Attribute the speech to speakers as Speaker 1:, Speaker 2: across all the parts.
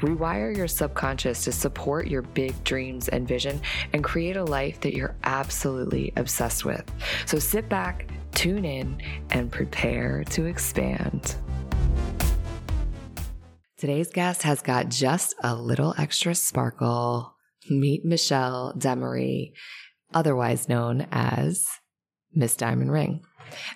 Speaker 1: Rewire your subconscious to support your big dreams and vision and create a life that you're absolutely obsessed with. So sit back, tune in, and prepare to expand. Today's guest has got just a little extra sparkle. Meet Michelle Demaree, otherwise known as Miss Diamond Ring.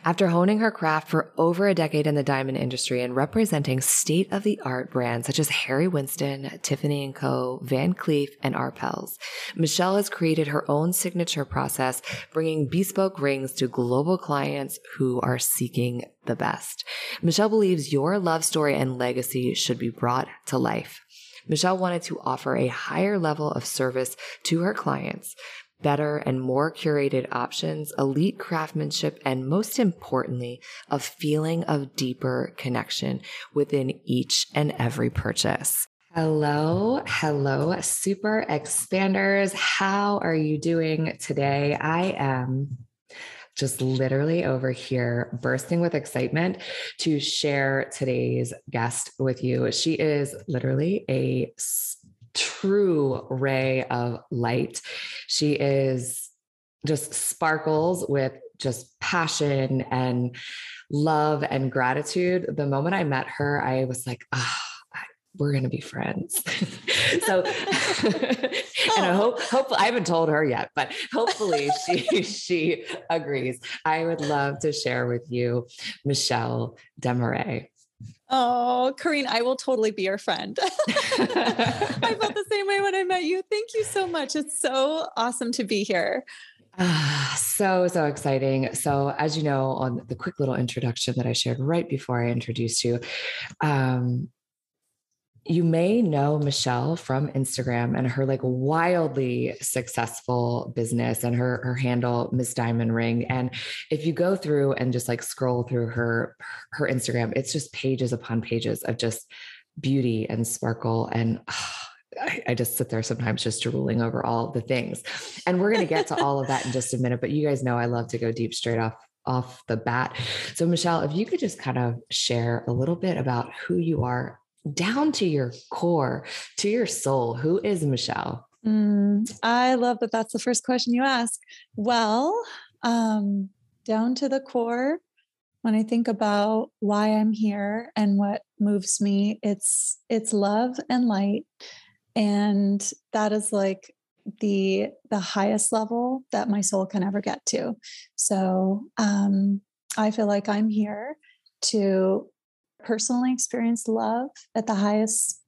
Speaker 1: After honing her craft for over a decade in the diamond industry and representing state of the art brands such as Harry Winston, Tiffany & Co., Van Cleef, and Arpels, Michelle has created her own signature process, bringing bespoke rings to global clients who are seeking the best. Michelle believes your love story and legacy should be brought to life. Michelle wanted to offer a higher level of service to her clients better and more curated options, elite craftsmanship, and most importantly, a feeling of deeper connection within each and every purchase. Hello, hello, super expanders. How are you doing today? I am just literally over here bursting with excitement to share today's guest with you. She is literally a true ray of light. She is just sparkles with just passion and love and gratitude. The moment I met her, I was like, ah. Oh, we're going to be friends. so, and I hope, hopefully, I haven't told her yet, but hopefully she, she agrees. I would love to share with you Michelle Demaree.
Speaker 2: Oh, Corene, I will totally be your friend. I felt the same way when I met you. Thank you so much. It's so awesome to be here.
Speaker 1: Ah, so, so exciting. So, as you know, on the quick little introduction that I shared right before I introduced you, um, you may know Michelle from Instagram and her like wildly successful business and her her handle Miss Diamond Ring. And if you go through and just like scroll through her her Instagram it's just pages upon pages of just beauty and sparkle and oh, I, I, just sit there sometimes just drooling over all the things. And we're going to get to all of that in just a minute but you guys know I love to go deep straight off off the bat. So Michelle if you could just kind of share a little bit about who you are down to your core, to your soul. Who is Michelle?
Speaker 2: Mm, I love that that's the first question you ask. Well, um, down to the core, when I think about why I'm here and what moves me, it's it's love and light. And that is like the the highest level that my soul can ever get to. So um, I feel like I'm here to personally experience love at the highest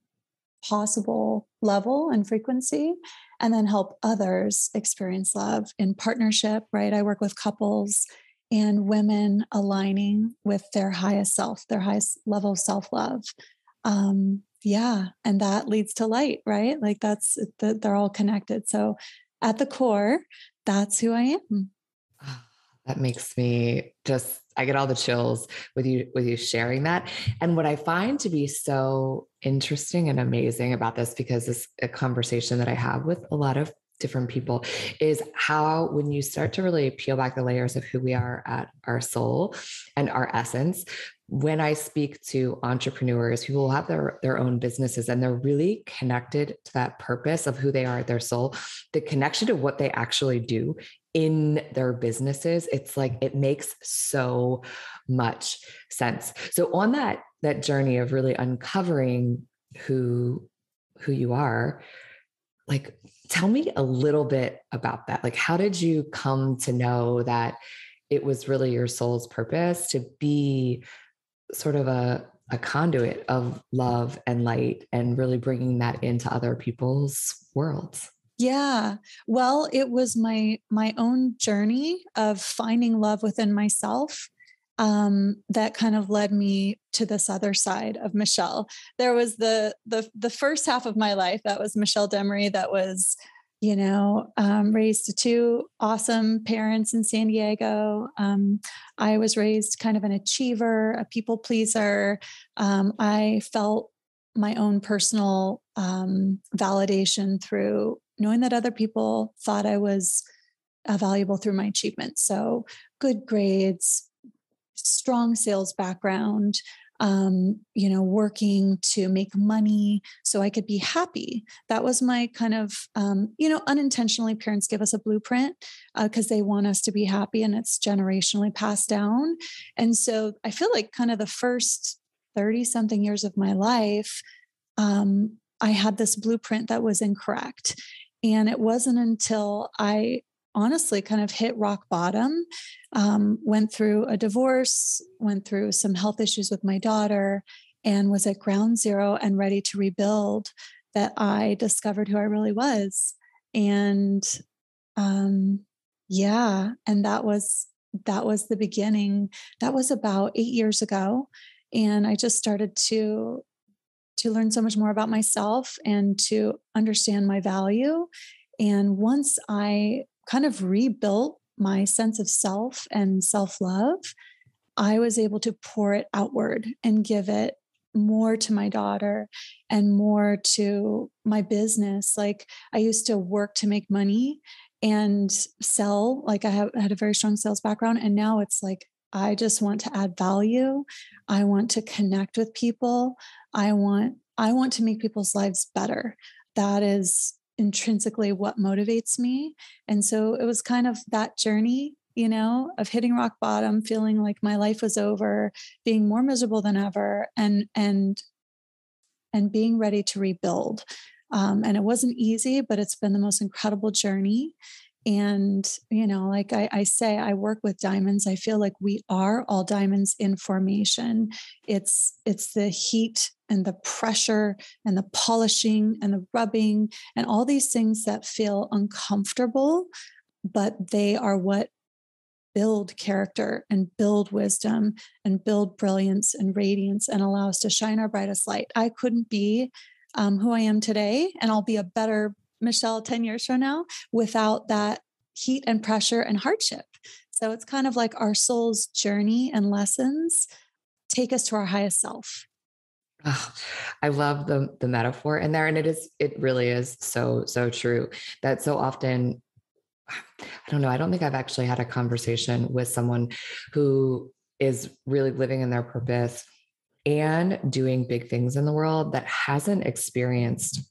Speaker 2: possible level and frequency and then help others experience love in partnership right? I work with couples and women aligning with their highest self their highest level of self-love. Um yeah and that leads to light right? Like that's they're all connected. So at the core that's who i am
Speaker 1: that makes me just I get all the chills with you with you sharing that. And what I find to be so interesting and amazing about this because it's a conversation that I have with a lot of different people is how when you start to really peel back the layers of who we are at our soul and our essence when I speak to entrepreneurs who will have their, their own businesses and they're really connected to that purpose of who they are at their soul, the connection to what they actually do in their businesses, it's like it makes so much sense. So on that that journey of really uncovering who who you are, like tell me a little bit about that. Like how did you come to know that it was really your soul's purpose to be sort of a a conduit of love and light and really bringing that into other people's worlds.
Speaker 2: Yeah. Well, it was my my own journey of finding love within myself um, that kind of led me to this other side of Michelle. There was the the the first half of my life that was Michelle Demaree that was you know, um, raised to two awesome parents in San Diego. Um, I was raised kind of an achiever, a people pleaser. Um, I felt my own personal um, validation through knowing that other people thought I was uh, valuable through my achievements. So, good grades, strong sales background, um, you know, working to make money so I could be happy. That was my kind of, um, you know, unintentionally, parents give us a blueprint because uh, they want us to be happy and it's generationally passed down. And so I feel like kind of the first 30 something years of my life, um, I had this blueprint that was incorrect. And it wasn't until I honestly kind of hit rock bottom. Um, went through a divorce, went through some health issues with my daughter, and was at ground zero and ready to rebuild. That I discovered who I really was, and um, yeah, and that was that was the beginning. That was about eight years ago, and I just started to to learn so much more about myself and to understand my value. And once I kind of rebuilt my sense of self and self love, I was able to pour it outward and give it more to my daughter and more to my business. Like I used to work to make money and sell, like I, have, had a very strong sales background. And now it's like, I just want to add value. I want to connect with people. I want I want to make people's lives better. That is intrinsically what motivates me. And so it was kind of that journey, you know, of hitting rock bottom, feeling like my life was over, being more miserable than ever, and and and being ready to rebuild. Um, and it wasn't easy, but it's been the most incredible journey and you know like I, I, say i work with diamonds. I feel like we are all diamonds in formation. It's it's the heat and the pressure and the polishing and the rubbing and all these things that feel uncomfortable but they are what build character and build wisdom and build brilliance and radiance and allow us to shine our brightest light. I couldn't be um, who i am today and i'll be a better Michelle 10 years from now without that heat and pressure and hardship. So it's kind of like our soul's journey and lessons take us to our highest self.
Speaker 1: Oh, I love the the metaphor in there, and it is it really is so so true that so often I don't know. I don't think I've actually had a conversation with someone who is really living in their purpose and doing big things in the world that hasn't experienced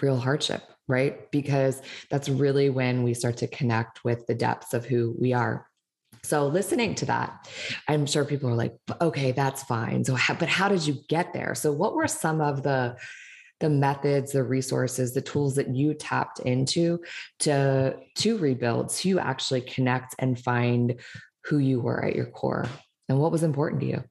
Speaker 1: real hardship right? Because that's really when we start to connect with the depths of who we are. So listening to that, I'm sure people are like, okay, that's fine. So, how, but how did you get there? So, what were some of the the methods, the resources, the tools that you tapped into to to rebuild, to actually connect and find who you were at your core, and what was important to you?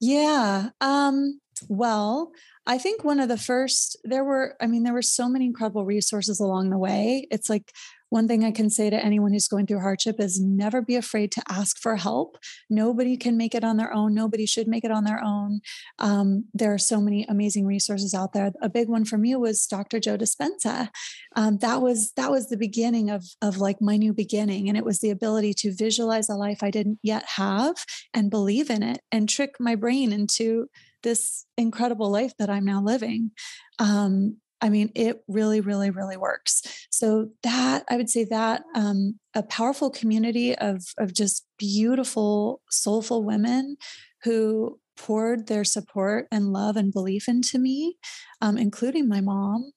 Speaker 2: Yeah. Um, well, I think one of the first, there were, I mean, there were so many incredible resources along the way. It's like one thing I can say to anyone who's going through hardship is never be afraid to ask for help. Nobody can make it on their own. Nobody should make it on their own. Um, there are so many amazing resources out there. A big one for me was Dr. Joe Dispenza. Um, that was that was the beginning of of like my new beginning, and it was the ability to visualize a life I didn't yet have and believe in it and trick my brain into this incredible life that I'm now living. Um, I mean, it really, really, really works. So that I would say that um, a powerful community of of just beautiful, soulful women who poured their support and love and belief into me, um, including my mom,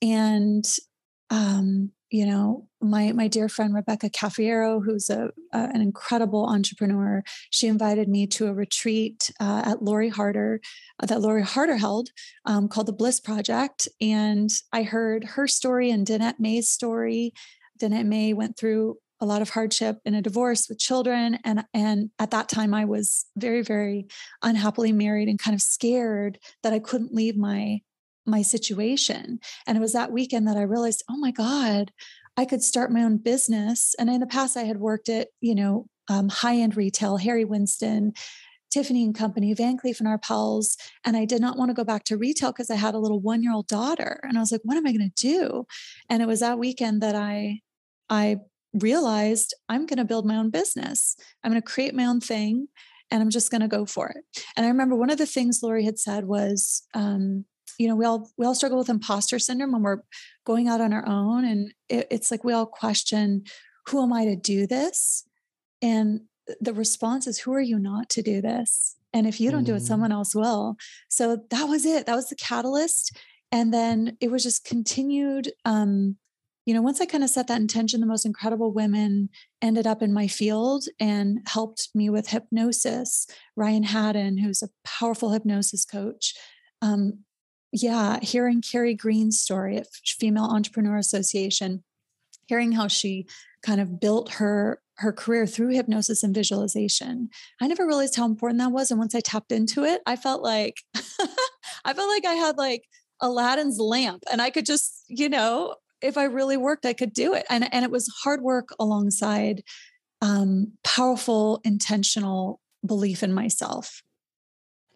Speaker 2: and um, you know my my dear friend rebecca Cafiero, who's a, a, an incredible entrepreneur she invited me to a retreat uh, at lori harder uh, that lori harder held um, called the bliss project. And i heard her story and danette may's story. Danette may went through a lot of hardship in a divorce with children and and at that time I was very very unhappily married and kind of scared that I couldn't leave my my situation and it was that weekend that I realized oh my god I could start my own business and in the past I had worked at you know um, high end retail Harry Winston Tiffany and Company, Van Cleef and Arpels, and I did not want to go back to retail because I had a little one year old daughter, and I was like, "What am I going to do?" And it was that weekend that I I realized I'm going to build my own business. I'm going to create my own thing and I'm just going to go for it. And I remember one of the things Lori had said was, um, you know, we all we all struggle with imposter syndrome when we're going out on our own, and it, it's like we all question, "Who am I to do this?" And the response is, "Who are you not to do this?" And if you don't do it, mm. someone else will. So that was it. That was the catalyst. And then it was just continued um, you know, once I kind of set that intention, the most incredible women ended up in my field and helped me with hypnosis. Ryan Haddon, who's a powerful hypnosis coach. Um, yeah, hearing Carrie Green's story at Female Entrepreneur Association, hearing how she kind of built her her career through hypnosis and visualization. I never realized how important that was. And once I tapped into it, I felt like I felt like I had like Aladdin's lamp and I could just, you know, if I really worked, I could do it. And, and it was hard work alongside um, powerful, intentional belief in myself.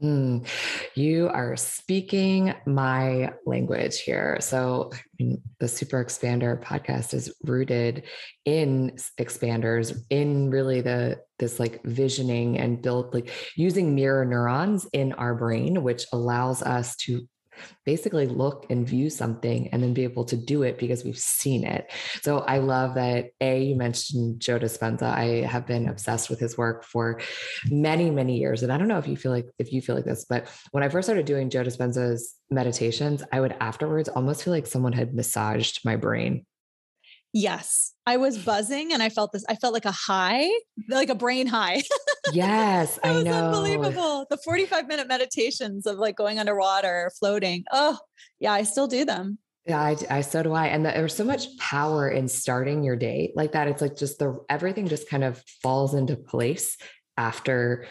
Speaker 1: Mm, you are speaking my language here. So, I mean, the Super Expander podcast is rooted in expanders, in really the this like visioning and build like using mirror neurons in our brain, which allows us to basically look and view something and then be able to do it because we've seen it. So I love that A, you mentioned Joe Dispenza. I have been obsessed with his work for many, many years. And I don't know if you feel like if you feel like this, but when I first started doing Joe Dispenza's meditations, I would afterwards almost feel like someone had massaged my brain.
Speaker 2: Yes. I was buzzing and I felt this, I felt like a high, like a brain high.
Speaker 1: Yes, I know.
Speaker 2: Unbelievable. The 45 minute meditations of like going underwater, floating. Oh, yeah, I still do them.
Speaker 1: Yeah, I, I so do I. And the, there's so much power in starting your day like that. It's like just the everything just kind of falls into place after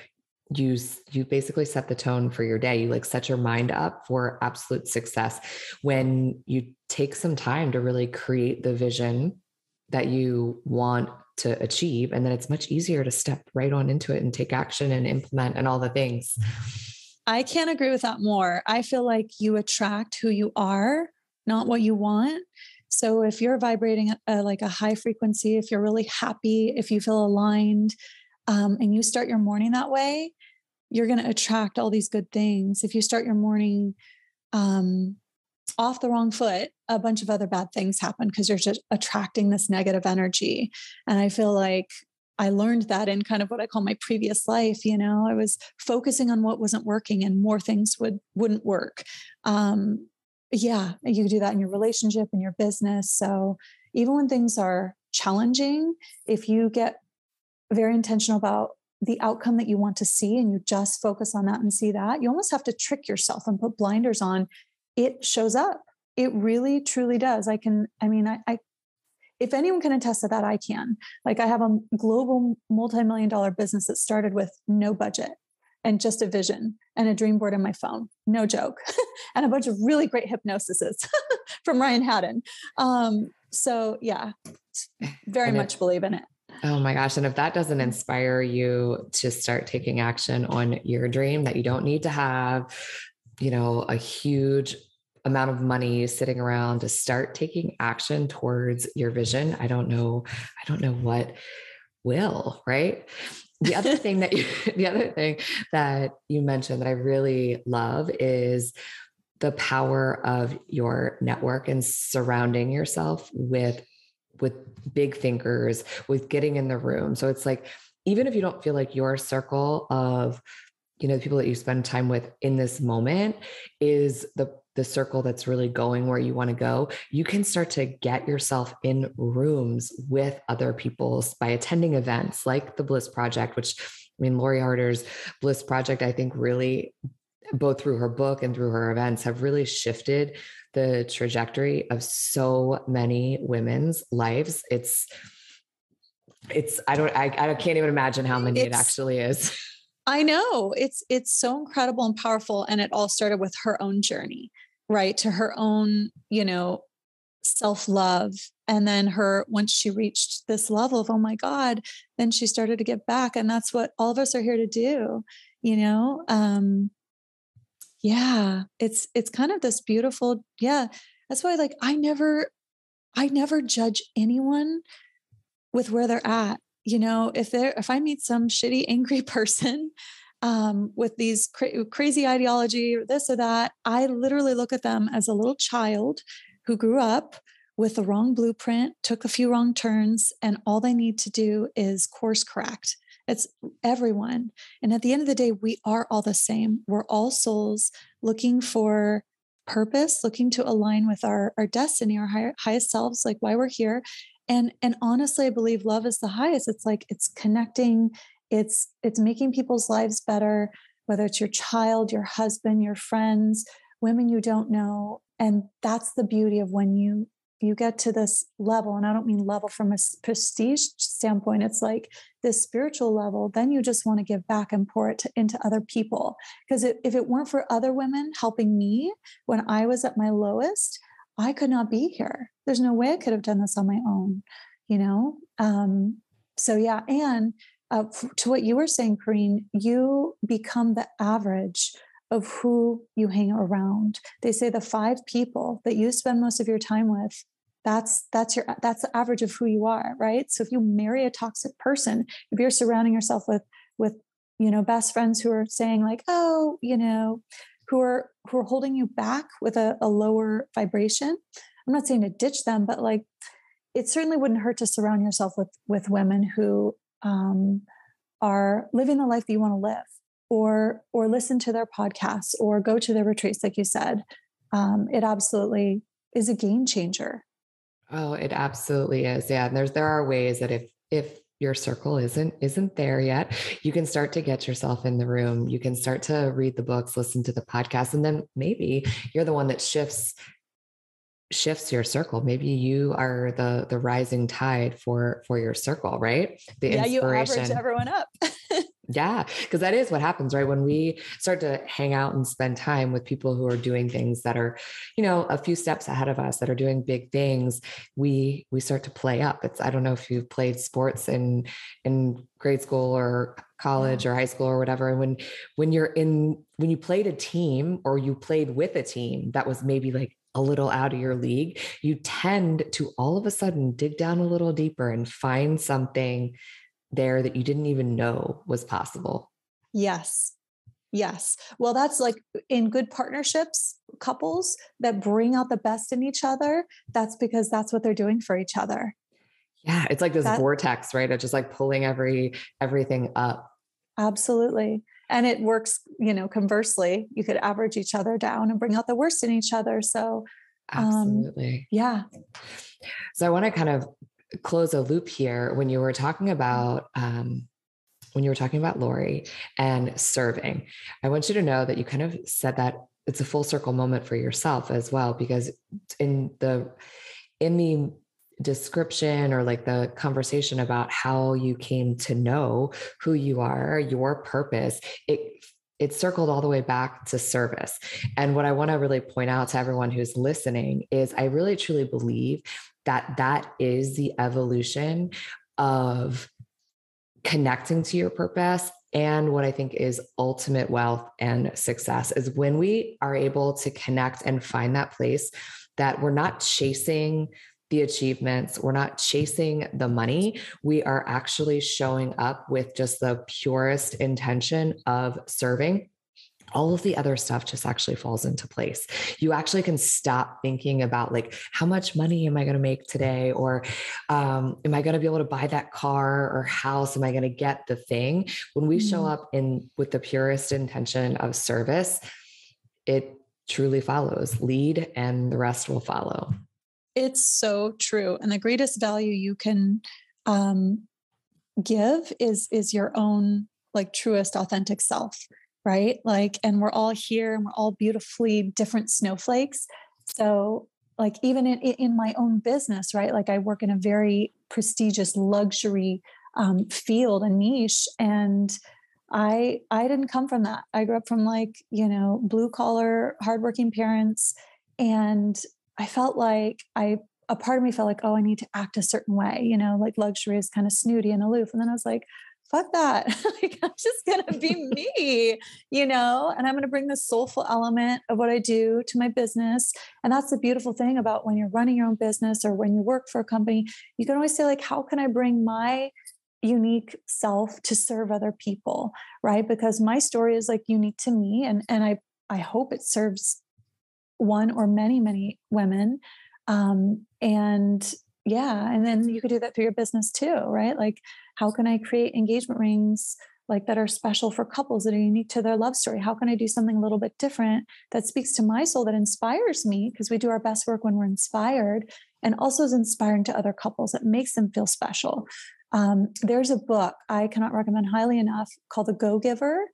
Speaker 1: you you basically set the tone for your day. You like set your mind up for absolute success when you take some time to really create the vision that you want to achieve and then it's much easier to step right on into it and take action and implement and all the things.
Speaker 2: I can't agree with that more. I feel like you attract who you are not what you want. So if you're vibrating at a, like a high frequency if you're really happy if you feel aligned um, and you start your morning that way, you're going to attract all these good things. If you start your morning um, off the wrong foot, a bunch of other bad things happen because you're just attracting this negative energy. And I feel like I learned that in kind of what I call my previous life. You know, I was focusing on what wasn't working, and more things would wouldn't work. Um, yeah, you do that in your relationship and your business. So even when things are challenging, if you get very intentional about the outcome that you want to see and you just focus on that and see that, you almost have to trick yourself and put blinders on. It shows up. It really truly does. I can, I mean, I, I if anyone can attest to that, I can. Like I have a global multi-million dollar business that started with no budget and just a vision and a dream board on my phone. No joke. and a bunch of really great hypnosises from Ryan Haddon. Um, so yeah, very much believe in it.
Speaker 1: Oh my gosh. And if that doesn't inspire you to start taking action on your dream, that you don't need to have, you know, a huge amount of money sitting around to start taking action towards your vision, I don't know. I don't know what will, right? The other thing that you, the other thing that you mentioned that I really love is the power of your network and surrounding yourself with with big thinkers, with getting in the room. So it's like, even if you don't feel like your circle of, you know, the people that you spend time with in this moment is the the circle that's really going where you want to go, you can start to get yourself in rooms with other people's by attending events like the Bliss Project, which I mean, Lori Harder's Bliss Project, I think really both through her book and through her events have really shifted the trajectory of so many women's lives. It's it's I don't I, I can't even imagine how many it's, it actually is.
Speaker 2: I know it's it's so incredible and powerful, and it all started with her own journey, right? To her own, you know, self love, and then her once she reached this level of oh my god, then she started to get back, and that's what all of us are here to do, you know. Um, yeah, it's it's kind of this beautiful, yeah. That's why, like, I never, I never judge anyone with where they're at. You know, if they're if I meet some shitty, angry person um, with these cra- crazy ideology or this or that, I literally look at them as a little child who grew up with the wrong blueprint, took a few wrong turns, and all they need to do is course correct. It's everyone. And at the end of the day, we are all the same. We're all souls looking for purpose, looking to align with our, our destiny, our higher, highest selves, like why we're here and and honestly i believe love is the highest it's like it's connecting it's it's making people's lives better whether it's your child your husband your friends women you don't know and that's the beauty of when you you get to this level and i don't mean level from a prestige standpoint it's like this spiritual level then you just want to give back and pour it to, into other people because if it weren't for other women helping me when i was at my lowest I could not be here. There's no way I could have done this on my own, you know? Um, so, yeah. And uh, to what you were saying, Corene, you become the average of who you hang around. They say the five people that you spend most of your time with that's that's your that's the average of who you are right? So if you marry a toxic person if you're surrounding yourself with with you know best friends who are saying like oh you know who are who are holding you back with a, a lower vibration i'm not saying to ditch them but like it certainly wouldn't hurt to surround yourself with with women who um, are living the life that you want to live or or listen to their podcasts or go to their retreats like you said. Um, it absolutely is a game changer
Speaker 1: oh it absolutely is yeah and there's there are ways that if if your circle isn't isn't there yet you can start to get yourself in the room you can start to read the books listen to the podcast and then maybe you're the one that shifts shifts your circle maybe you are the the rising tide for for your circle right
Speaker 2: the yeah you average everyone up
Speaker 1: Yeah, because that is what happens, right? When we start to hang out and spend time with people who are doing things that are, you know, a few steps ahead of us, that are doing big things, we we start to play up. It's I don't know if you've played sports in in grade school or college or high school or whatever. And when when you're in when you played a team or you played with a team that was maybe like a little out of your league, you tend to all of a sudden dig down a little deeper and find something there that you didn't even know was possible.
Speaker 2: Yes. Yes. Well, that's like in good partnerships, couples that bring out the best in each other. That's because that's what they're doing for each other.
Speaker 1: Yeah, it's like this that, vortex, right? It's just like pulling every everything up.
Speaker 2: Absolutely. And it works, you know, conversely, you could average each other down and bring out the worst in each other. So
Speaker 1: um, Absolutely.
Speaker 2: Yeah.
Speaker 1: So I want to kind of close a loop here when you were talking about um, when you were talking about Lori and serving. I want you to know that you kind of said that it's a full circle moment for yourself as well because in the in the description or like the conversation about how you came to know who you are, your purpose, it it circled all the way back to service. And what I want to really point out to everyone who's listening is I really truly believe that that is the evolution of connecting to your purpose and what I think is ultimate wealth and success is when we are able to connect and find that place that we're not chasing the achievements, we're not chasing the money. We are actually showing up with just the purest intention of serving all of the other stuff just actually falls into place. You actually can stop thinking about like, how much money am I going to make today? Or um, am I going to be able to buy that car or house? Am I going to get the thing? When we show mm-hmm. up in with the purest intention of service, it truly follows lead and the rest will follow.
Speaker 2: It's so true. And the greatest value you can um, give is is your own like truest authentic self right? Like, and we're all here and we're all beautifully different snowflakes. So, like, even in, in my own business, right? Like, I work in a very prestigious luxury um, field and niche. And I I didn't come from that. I grew up from like, you know, blue collar, hardworking parents. And I felt like I a part of me felt like, oh, I need to act a certain way, you know, like luxury is kind of snooty and aloof. And then I was like, fuck that. like, I'm just going to be me, you know, and I'm going to bring the soulful element of what I do to my business. And that's the beautiful thing about when you're running your own business or when you work for a company, you can always say, like, how can I bring my unique self to serve other people right because my story is like unique to me and and i i hope it serves one or many many women um and yeah and then you could do that through your business too right? Like how can i create engagement rings like that are special for couples that are unique to their love story? How can i do something a little bit different that speaks to my soul that inspires me? Because we do our best work when we're inspired and also is inspiring to other couples. That makes them feel special. Um, there's a book i cannot recommend highly enough called the go giver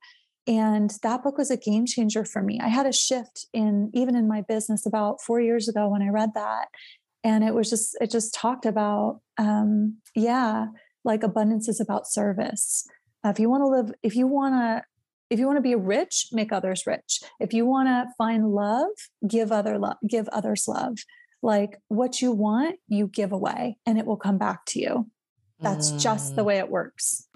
Speaker 2: and that book was a game changer for me. I had a shift in even in my business about four years ago when i read that and it was just it just talked about um yeah like abundance is about service. Uh, if you want to live if you want to if you want to be rich make others rich. If you want to find love give other love give others love. Like what you want you give away and it will come back to you. That's mm. just the mm. way it works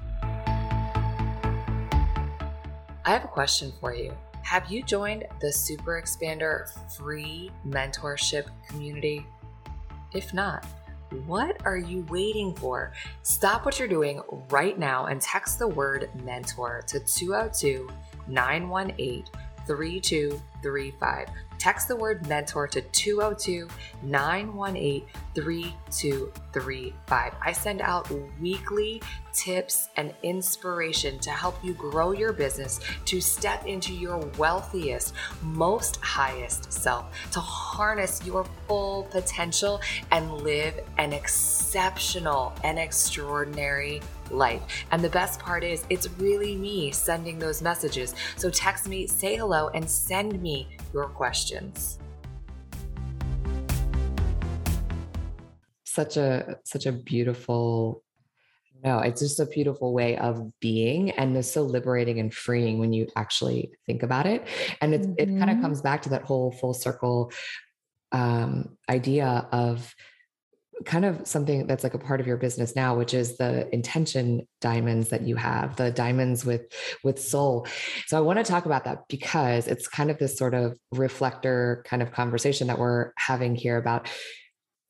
Speaker 1: i have a question for you have you joined the super expander free mentorship community if not, what are you waiting for? Stop what you're doing right now and text the word mentor to 202 918 3235. Text the word mentor to 202 918 3235. I send out weekly tips and inspiration to help you grow your business, to step into your wealthiest, most highest self, to harness your full potential and live an exceptional and extraordinary life. And the best part is, it's really me sending those messages. So text me, say hello, and send me your questions. Such a such a beautiful no, it's just a beautiful way of being and it's so liberating and freeing when you actually think about it. And it, mm-hmm. it kind of comes back to that whole full circle um, idea of kind of something that's like a part of your business now which is the intention diamonds that you have the diamonds with with soul. So i want to talk about that because it's kind of this sort of reflector kind of conversation that we're having here about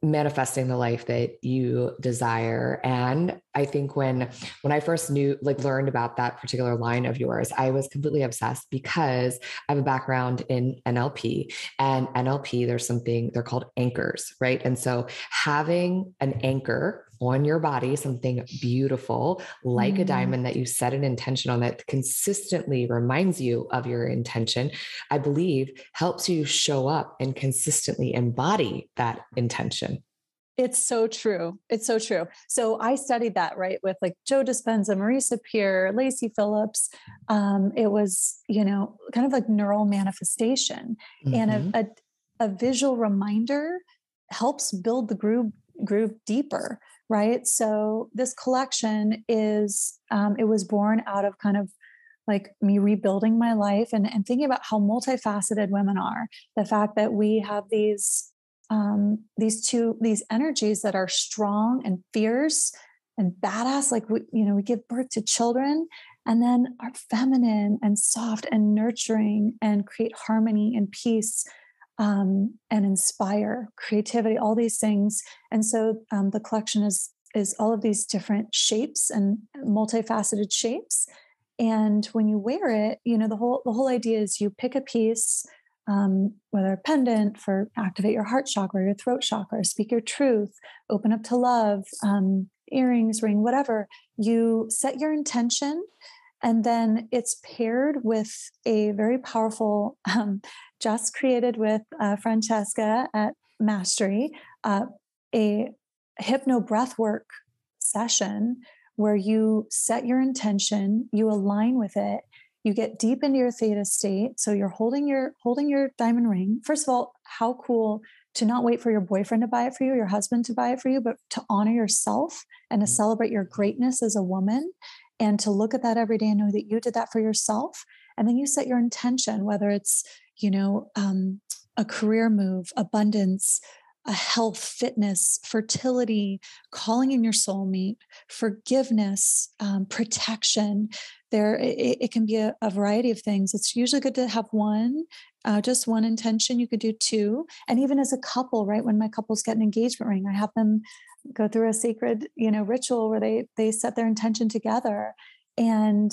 Speaker 1: manifesting the life that you desire and i think when when i first knew like learned about that particular line of yours i was completely obsessed because i have a background in nlp and nlp there's something they're called anchors right and so having an anchor on your body something beautiful like mm. a diamond that you set an intention on that consistently reminds you of your intention, I believe helps you show up and consistently embody that intention.
Speaker 2: It's so true. It's so true. So I studied that right with like Joe Dispenza, Marisa Peer, Lacy Phillips. Um, it was, you know, kind of like neural manifestation mm-hmm. and a, mm-hmm. a, a visual reminder helps build the groove groove deeper right so this collection is um, it was born out of kind of like me rebuilding my life and, and thinking about how multifaceted women are the fact that we have these um, these two these energies that are strong and fierce and badass like we you know we give birth to children and then are feminine and soft and nurturing and create harmony and peace um, and inspire creativity, all these things. And so um, the collection is is all of these different shapes and multifaceted shapes. And when you wear it, you know the whole the whole idea is you pick a piece, um, whether a pendant for activate your heart chakra, your throat chakra, speak your truth, open up to love, um, earrings, ring, whatever. You set your intention and then it's paired with a very powerful um, just created with uh, Francesca at Mastery uh, a hypno breathwork session where you set your intention, you align with it, you get deep into your theta state so you're holding your holding your diamond ring first of all how cool to not wait for your boyfriend to buy it for you your husband to buy it for you but to honor yourself and to mm. celebrate your greatness as a woman and to look at that every day and know that you did that for yourself and then you set your intention whether it's you know um, a career move abundance a health, fitness, fertility, calling in your soulmate, forgiveness, um, protection. There, it, it, can be a, a, variety of things. It's usually good to have one, uh, just one intention. You could do two, and even as a couple, right? When my couples get an engagement ring, I have them go through a sacred, you know, ritual where they they set their intention together, and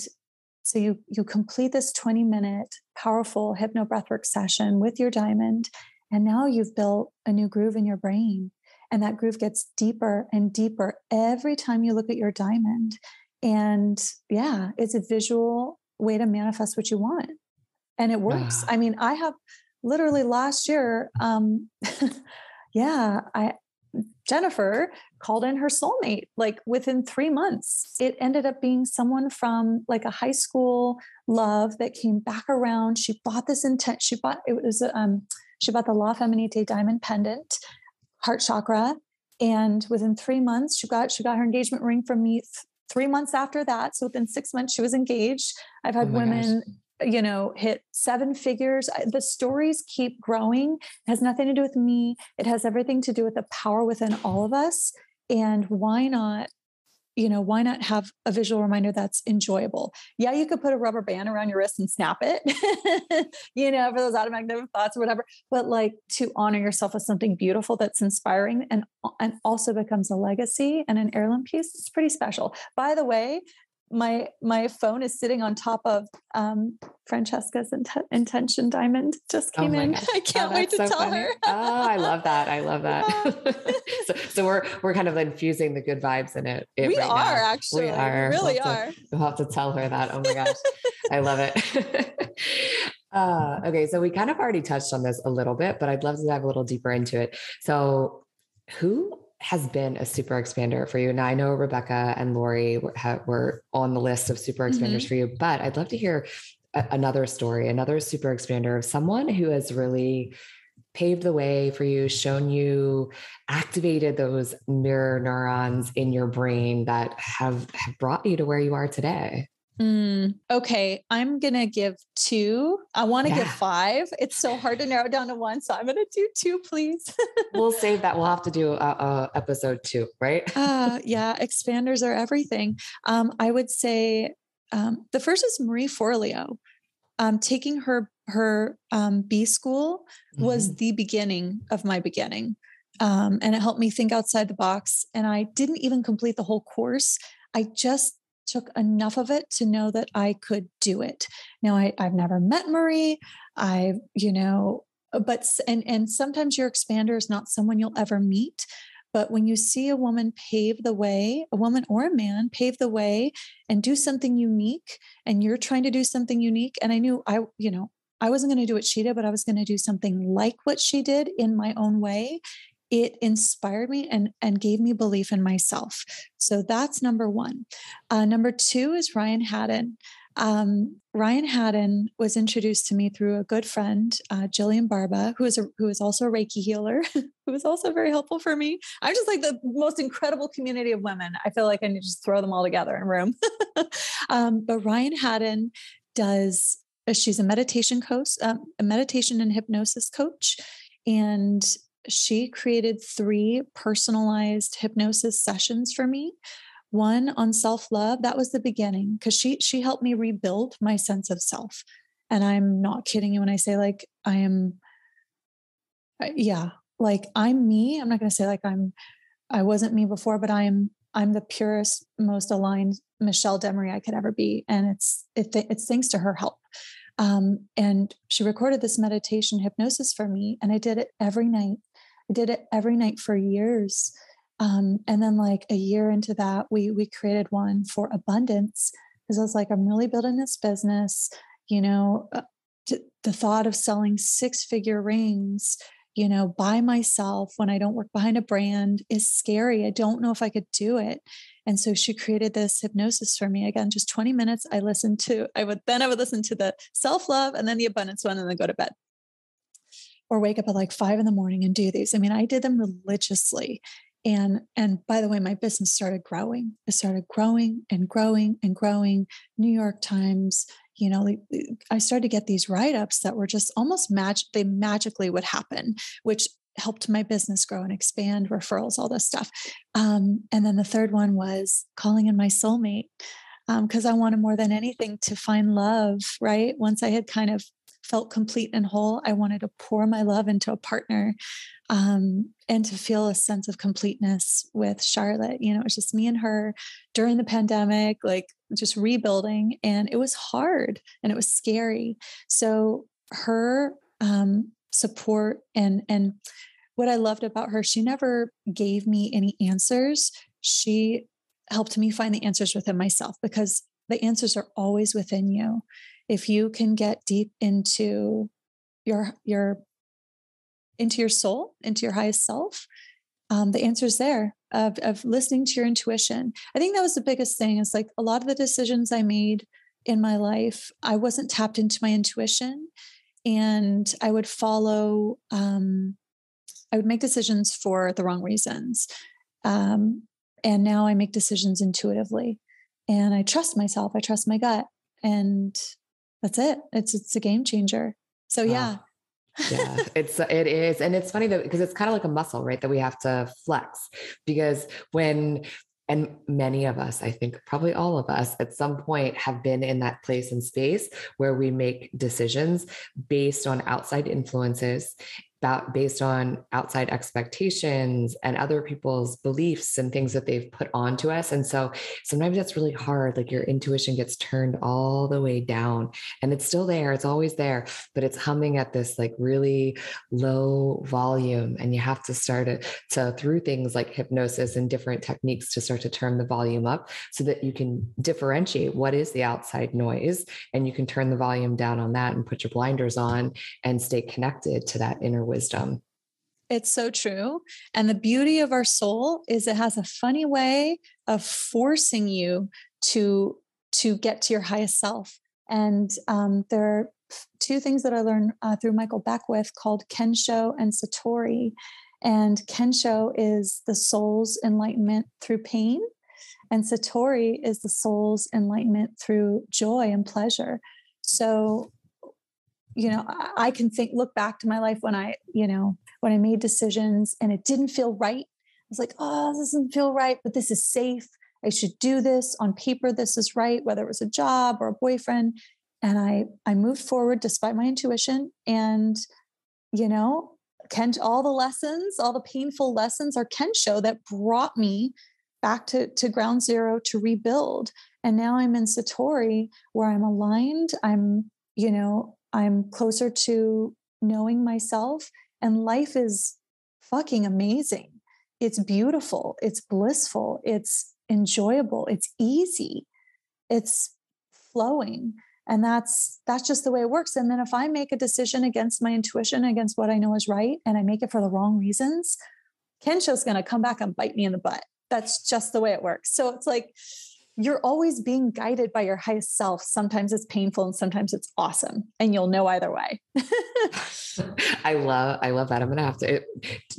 Speaker 2: so you you complete this 20 minute powerful hypno breathwork session with your diamond and now you've built a new groove in your brain. And that groove gets deeper and deeper every time you look at your diamond. And yeah, it's a visual way to manifest what you want. And it works. I mean, I have literally last year, um, yeah, I Jennifer called in her soulmate like within three months. It ended up being someone from like a high school love that came back around. She bought this intent. She bought it was um she bought the La Feminite diamond pendant, heart chakra. And within three months, she got she got her engagement ring from me. Th- three months after that, so within six months, she was engaged. I've had oh women gosh. you know hit seven figures. The stories keep growing. It has nothing to do with me. It has everything to do with the power within all of us. And why not you know, why not have a visual reminder that's enjoyable? Yeah, you could put a rubber band around your wrist and snap it, you know, for those automatic thoughts or whatever. But like to honor yourself with something beautiful that's inspiring and and also becomes a legacy and an heirloom piece. It's pretty special. By the way, my my phone is sitting on top of um, Francesca's int- intention diamond. Just oh came oh in. Gosh. I can't oh, wait to so tell funny. her.
Speaker 1: oh, I love that. I love that. so, so we're we're kind of infusing the good vibes in it.
Speaker 2: it we right are now. actually.
Speaker 1: We are.
Speaker 2: We really
Speaker 1: we'll
Speaker 2: are.
Speaker 1: To, we'll have to tell her that. Oh my gosh, I love it. Uh, okay, so we kind of already touched on this a little bit, but I'd love to dive a little deeper into it. So, who has been a super expander for you? Now I know Rebecca and Lori were, were on the list of super expanders mm-hmm. for you, but I'd love to hear a, another story, another super expander of someone who has really paved the way for you, shown you, activated those mirror neurons in your brain that have, have brought you to where you are today.
Speaker 2: Mm, okay, I'm gonna give two. I want to yeah. give five. It's so hard to narrow down to one, so I'm gonna do two, please.
Speaker 1: we'll save that. We'll have to do a, a episode two, right?
Speaker 2: uh, yeah, expanders are everything. Um, I would say um, the first is Marie Forleo. Um, taking her her um, B school was mm-hmm. the beginning of my beginning, um, and it helped me think outside the box. And I didn't even complete the whole course. I just took enough of it to know that I could do it. Now I, I've never met Marie. I, you know, uh, but and and sometimes your expander is not someone you'll ever meet. But when you see a woman pave the way, a woman or a man pave the way and do something unique, and you're trying to do something unique, and I knew I, you know, I wasn't going to do what she did, but I was going to do something like what she did in my own way it inspired me and, and gave me belief in myself. So that's number one. Uh, number two is Ryan Haddon. Um, Ryan Haddon was introduced to me through a good friend, uh, Jillian Barba, who is a, who is also a Reiki healer, who was also very helpful for me. I'm just like the most incredible community of women. I feel like I need to just throw them all together in a room. um, but Ryan Haddon does. Uh, she's a meditation coach, um, a meditation and hypnosis coach, and she created three personalized hypnosis sessions for me. One on self-love that was the beginning because she she helped me rebuild my sense of self. And i'm not kidding you when i say like i am uh, yeah like i'm me i'm not going to say like i'm i wasn't me before but i am i'm the purest most aligned michelle demaree i could ever be and it's it, it's thanks to her help. Um, and she recorded this meditation hypnosis for me and i did it every night I did it every night for years. Um, and then like a year into that, we we created one for abundance because I was like, I'm really building this business. You know, uh, the thought of selling six figure rings, you know, by myself when I don't work behind a brand is scary. I don't know if I could do it. And so she created this hypnosis for me. Again, just 20 minutes. I listened to, I would then I would listen to the self-love and then the abundance one and then go to bed. Or wake up at like five in the morning and do these. I mean, I did them religiously. And and by the way, my business started growing. It started growing and growing and growing. New York Times, you know i started to get these write-ups that were just almost magic they magically would happen which helped my business grow and expand referrals all this stuff um, and then the third one was calling in my soulmate because um, i wanted more than anything to find love right once i had kind of felt complete and whole i wanted to pour my love into a partner um, and to feel a sense of completeness with charlotte you know it was just me and her during the pandemic like just rebuilding and it was hard and it was scary. So her um, support and and what i loved about her she never gave me any answers. She helped me find the answers within myself because the answers are always within you if you can get deep into your your into your soul into your highest self um, the answer's there of, of listening to your intuition. I think that was the biggest thing is like a lot of the decisions i made in my life i wasn't tapped into my intuition and i would follow um, i would make decisions for the wrong reasons um, and now i make decisions intuitively and i trust myself i trust my gut and that's it. It's it's a game changer. So yeah.
Speaker 1: Yeah. It's it is and it's funny that because it's kind of like a muscle right that we have to flex because when and many of us i think probably all of us at some point have been in that place and space where we make decisions based on outside influences about based on outside expectations and other people's beliefs and things that they've put onto us. And so sometimes that's really hard. Like your intuition gets turned all the way down and it's still there. It's always there, but it's humming at this like really low volume. And you have to start it to through things like hypnosis and different techniques to start to turn the volume up so that you can differentiate what is the outside noise and you can turn the volume down on that and put your blinders on and stay connected to that inner wisdom.
Speaker 2: It's so true. And the beauty of our soul is it has a funny way of forcing you to to get to your highest self. And um, there are two things that I learned uh, through Michael Beckwith called Kensho and Satori. And Kensho is the soul's enlightenment through pain, and Satori is the soul's enlightenment through joy and pleasure. So you know i can think look back to my life when i you know when i made decisions and it didn't feel right. I was like oh this doesn't feel right but this is safe. I should do this. On paper this is right whether it was a job or a boyfriend. And i i moved forward despite my intuition and you know Ken, all the lessons all the painful lessons are kensho that brought me back to, to ground zero to rebuild. And now i'm in satori where i'm aligned. I'm you know I'm closer to knowing myself, and life is fucking amazing. It's beautiful, it's blissful, it's enjoyable, it's easy, it's flowing. And that's that's just the way it works. And then if I make a decision against my intuition, against what I know is right, and I make it for the wrong reasons, Kensho's gonna come back and bite me in the butt. That's just the way it works. So it's like you're always being guided by your highest self. Sometimes it's painful and sometimes it's awesome, and you'll know either way.
Speaker 1: I love, I love that. I'm gonna have to. It,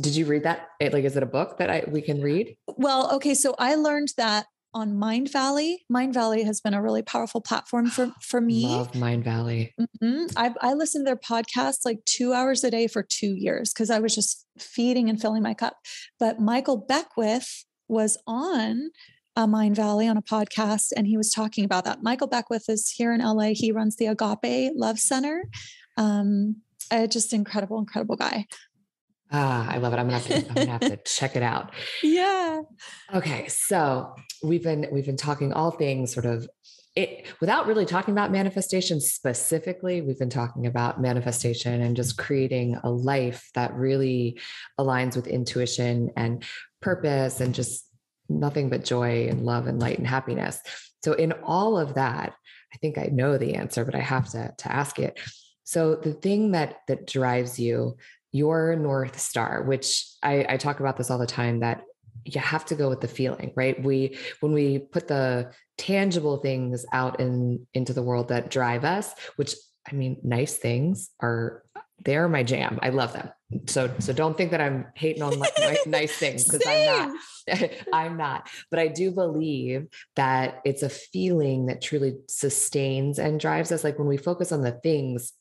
Speaker 1: did you read that? It, like, is it a book that I we can read?
Speaker 2: Well, okay. So I learned that on Mindvalley. Mind Valley has been a really powerful platform for for me.
Speaker 1: I love Mindvalley.
Speaker 2: Mm-hmm. I I listened to their podcast like two hours a day for two years because I was just feeding and filling my cup. But Michael Beckwith was on uh, Mindvalley on a podcast, and he was talking about that. Michael Beckwith is here in LA. He runs the Agape Love Center. Um, uh, just incredible, incredible guy.
Speaker 1: Ah, I love it. I'm gonna have to, I'm gonna have to check it out.
Speaker 2: Yeah.
Speaker 1: Okay, so we've been we've been talking all things sort of it without really talking about manifestation specifically we've been talking about manifestation and just creating a life that really aligns with intuition and purpose and just nothing but joy and love and light and happiness. So in all of that, I think I know the answer, but I have to, to ask it. So the thing that that drives you your North Star, which I, I talk about this all the time, that you have to go with the feeling, right? We when we put the tangible things out in into the world that drive us, which I mean, nice things are they're my jam. I love them. So so don't think that I'm hating on like nice things because I'm not. I'm not. But I do believe that it's a feeling that truly sustains and drives us. Like when we focus on the things,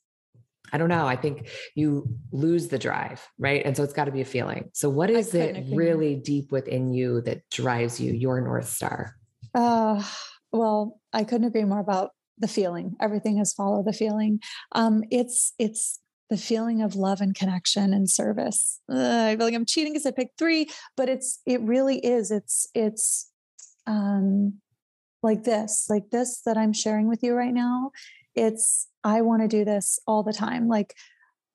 Speaker 1: I don't know. I think you lose the drive, right? And so it's got to be a feeling. So what is it really deep within you that drives you, your North Star?
Speaker 2: Uh, well, I couldn't agree more about the feeling. Everything has followed the feeling. Um, it's it's the feeling of love and connection and service. Uh, I feel like I'm cheating because I picked three, but it's it really is. It's it's um like this, like this that I'm sharing with you right now. It's I want to do this all the time. Like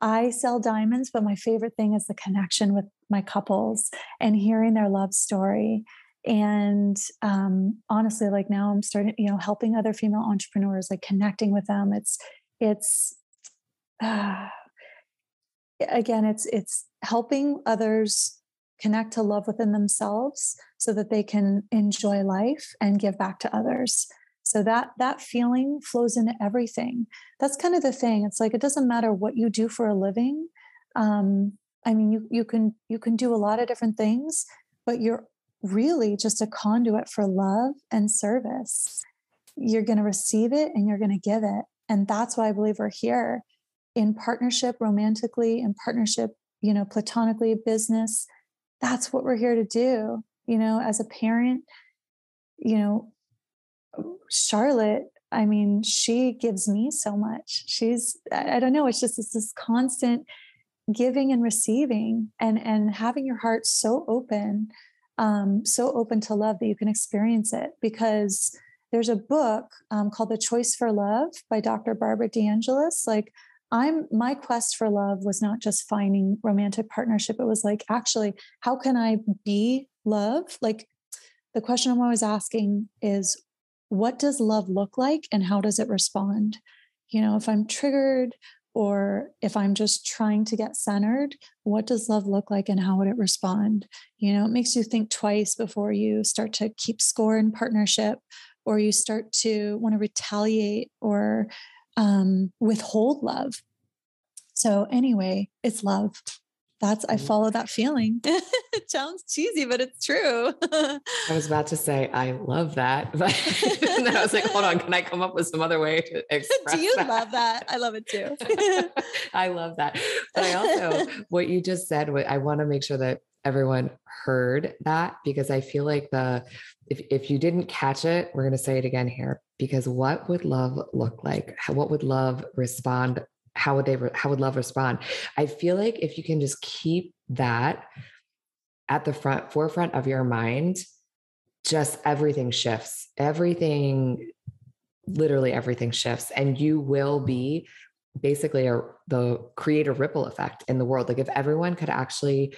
Speaker 2: I sell diamonds, but my favorite thing is the connection with my couples and hearing their love story. And um, honestly, like now I'm starting, you know, helping other female entrepreneurs, like connecting with them. It's, it's, uh, again, it's, it's helping others connect to love within themselves so that they can enjoy life and give back to others. So that that feeling flows into everything. That's kind of the thing. It's like it doesn't matter what you do for a living um, i mean you you can you can do a lot of different things but you're really just a conduit for love and service. You're going to receive it and you're going to give it. And that's why i believe we're here in partnership romantically in partnership you know platonically business that's what we're here to do you know as a parent you know Charlotte, I mean, she gives me so much. She's, I don't know, it's just it's this constant giving and receiving and and having your heart so open, um, so open to love that you can experience it. Because there's a book um, called The Choice for Love by Dr. Barbara DeAngelis. Like I'm my quest for love was not just finding romantic partnership. It was like, actually, how can I be love? Like the question I'm always asking is what does love look like and how does it respond? You know, if I'm triggered or if I'm just trying to get centered, what does love look like and how would it respond? You know, it makes you think twice before you start to keep score in partnership or you start to want to retaliate or um, withhold love. So, anyway, it's love that's I follow that feeling. it sounds cheesy, but it's true.
Speaker 1: I was about to say I love that, but then I was like, hold on, can I come up with some other way to express?
Speaker 2: Do you
Speaker 1: that?
Speaker 2: love that? I love it too.
Speaker 1: I love that, but I also what you just said. I want to make sure that everyone heard that because I feel like the if if you didn't catch it, we're going to say it again here because what would love look like? What would love respond? How would they how would love respond? I feel like if you can just keep that at the front forefront of your mind just everything shifts everything literally everything shifts and you will be basically a, the create a ripple effect in the world. Like if everyone could actually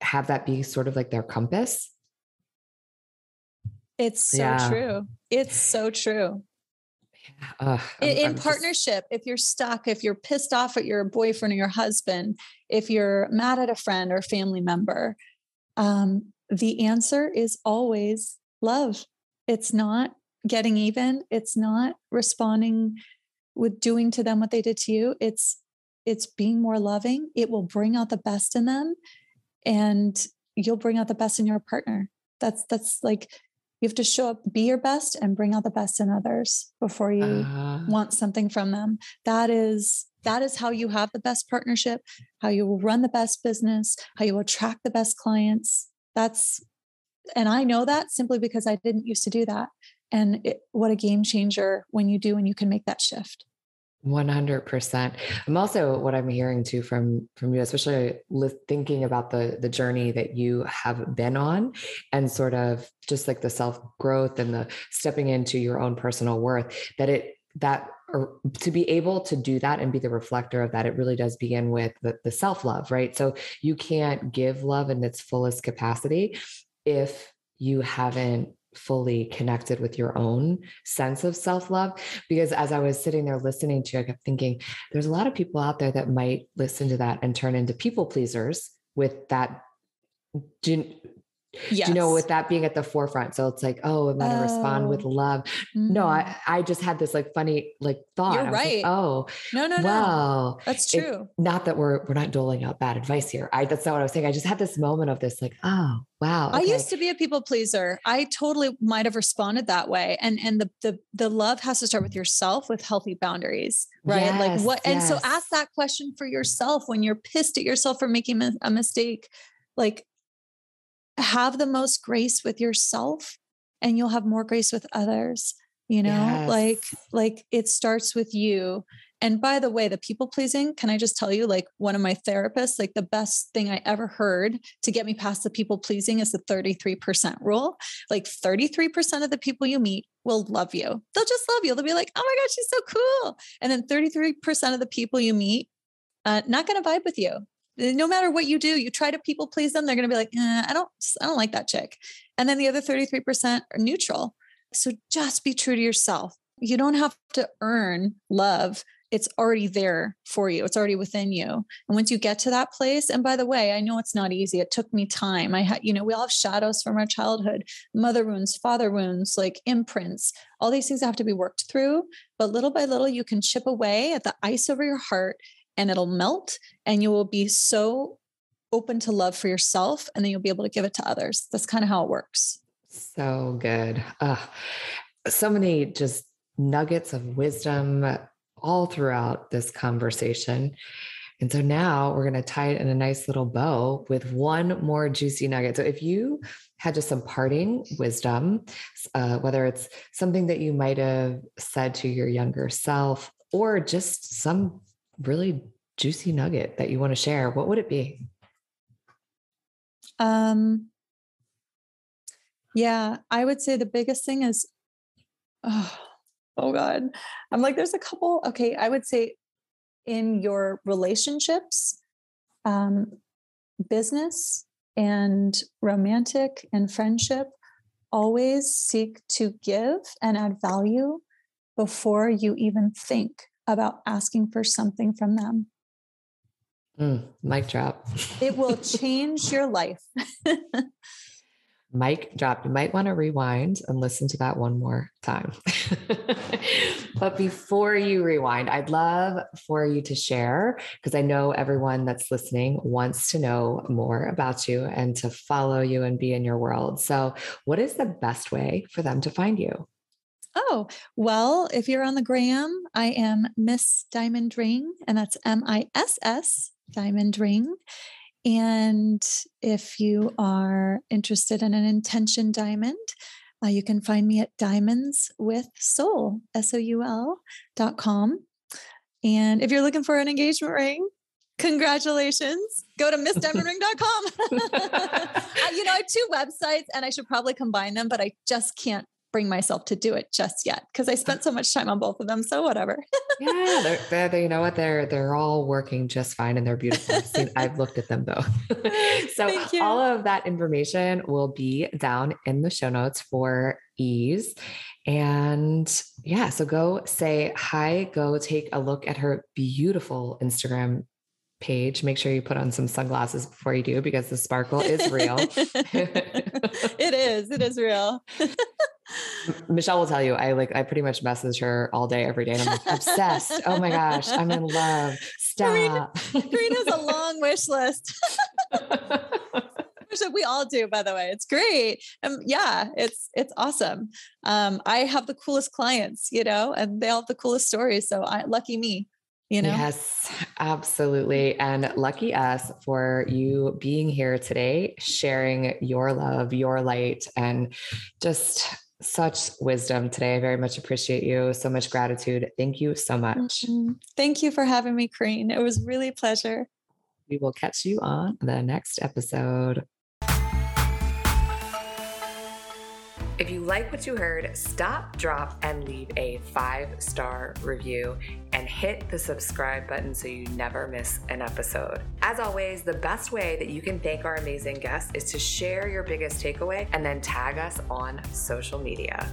Speaker 1: have that be sort of like their compass
Speaker 2: it's so yeah. true it's so true uh, in, partnership, just... if you're stuck, if you're pissed off at your boyfriend or your husband, if you're mad at a friend or family member, um, the answer is always love. It's not getting even. It's not responding with doing to them what they did to you. It's it's being more loving. It will bring out the best in them, and you'll bring out the best in your partner. That's that's like you have to show up be your best and bring out the best in others before you uh, want something from them. That is that is how you have the best partnership how you will run the best business how you attract the best clients. That's and i know that simply because i didn't used to do that. And it, what a game changer when you do and you can make that shift
Speaker 1: 100% i'm also what i'm hearing too from from you especially thinking about the the journey that you have been on and sort of just like the self growth and the stepping into your own personal worth that it that or to be able to do that and be the reflector of that it really does begin with the, the self love right? So you can't give love in its fullest capacity if you haven't fully connected with your own sense of self love. Because as I was sitting there listening to you, I kept thinking there's a lot of people out there that might listen to that and turn into people pleasers with that. Yes. Do you know, with that being at the forefront. So it's like, oh, I'm to respond with oh. love? Mm-hmm. No, I, I just had this like funny like thought.
Speaker 2: You're right.
Speaker 1: Like, oh,
Speaker 2: no, no,
Speaker 1: no.
Speaker 2: That's true.
Speaker 1: It, not that we're we're not doling out bad advice here. I that's not what I was saying. I just had this moment of this, like, oh, wow.
Speaker 2: Okay. I used to be a people pleaser. I totally might have responded that way. And and the the the love has to start with yourself with healthy boundaries, right? Yes, like what? And yes. so ask that question for yourself when you're pissed at yourself for making a mistake. Like have the most grace with yourself and you'll have more grace with others you know? Yes. like like it starts with you. And by the way the people pleasing can i just tell you like one of my therapists like the best thing i ever heard to get me past the people pleasing is the 33% rule. Like 33% of the people you meet will love you. They'll just love you. They'll be like oh my god she's so cool. And then 33% of the people you meet uh, not going to vibe with you no matter what you do, you try to people please them, they're going to be like, eh, I don't, I don't like that chick. And then the other 33% are neutral. So just be true to yourself. You don't have to earn love. It's already there for you. It's already within you. And once you get to that place, and by the way, I know it's not easy. It took me time. I had, you know, we all have shadows from our childhood, mother wounds, father wounds, like imprints. All these things have to be worked through. But little by little, you can chip away at the ice over your heart and it'll melt and you will be so open to love for yourself and then you'll be able to give it to others. That's kind of how it works.
Speaker 1: So good. Uh, so many just nuggets of wisdom all throughout this conversation. And so now we're going to tie it in a nice little bow with one more juicy nugget. So if you had just some parting wisdom uh, whether it's something that you might have said to your younger self or just some really juicy nugget that you want to share, what would it be?
Speaker 2: Um, yeah, I would say the biggest thing is, oh, oh God, I'm like, there's a couple. Okay, I would say in your relationships, um, business and romantic and friendship, always seek to give and add value before you even think about asking for something from them.
Speaker 1: Mm, mic drop.
Speaker 2: it will change your life.
Speaker 1: mic drop. You might want to rewind and listen to that one more time. but before you rewind, I'd love for you to share because I know everyone that's listening wants to know more about you and to follow you and be in your world. So, what is the best way for them to find you?
Speaker 2: Oh, well, if you're on the gram, I am Miss Diamond Ring, and that's M I S S Diamond Ring. And if you are interested in an intention diamond, uh, you can find me at diamonds with soul, S O U L dot com. And if you're looking for an engagement ring, congratulations. Go to missdiamondring.com. you know, I have two websites and I should probably combine them, but I just can't bring myself to do it just yet because I spent so much time on both of them. So whatever.
Speaker 1: yeah, they're, they're, they, you know what? They're they're all working just fine and they're beautiful. I've, seen, I've looked at them both. so all of that information will be down in the show notes for ease. And yeah, so go say hi. Go take a look at her beautiful Instagram page. Make sure you put on some sunglasses before you do because the sparkle is real.
Speaker 2: it is. It is real.
Speaker 1: Michelle will tell you, I like, I pretty much message her all day, every day. And I'm like, obsessed. Oh my gosh, I'm in love. Stop.
Speaker 2: Corene has a long wish list. Which we all do, by the way. It's great. Um, yeah, it's it's awesome. Um, I have the coolest clients, you know, and they all have the coolest stories. So I lucky me you know
Speaker 1: yes absolutely and lucky us for you being here today sharing your love your light and just such wisdom today. I very much appreciate you. So much gratitude. Thank you so much. Mm-hmm.
Speaker 2: thank you for having me Corene. it was really a pleasure.
Speaker 1: We will catch you on the next episode If you like what you heard, stop, drop, and leave a five star review and hit the subscribe button so you never miss an episode. As always, the best way that you can thank our amazing guests is to share your biggest takeaway and then tag us on social media.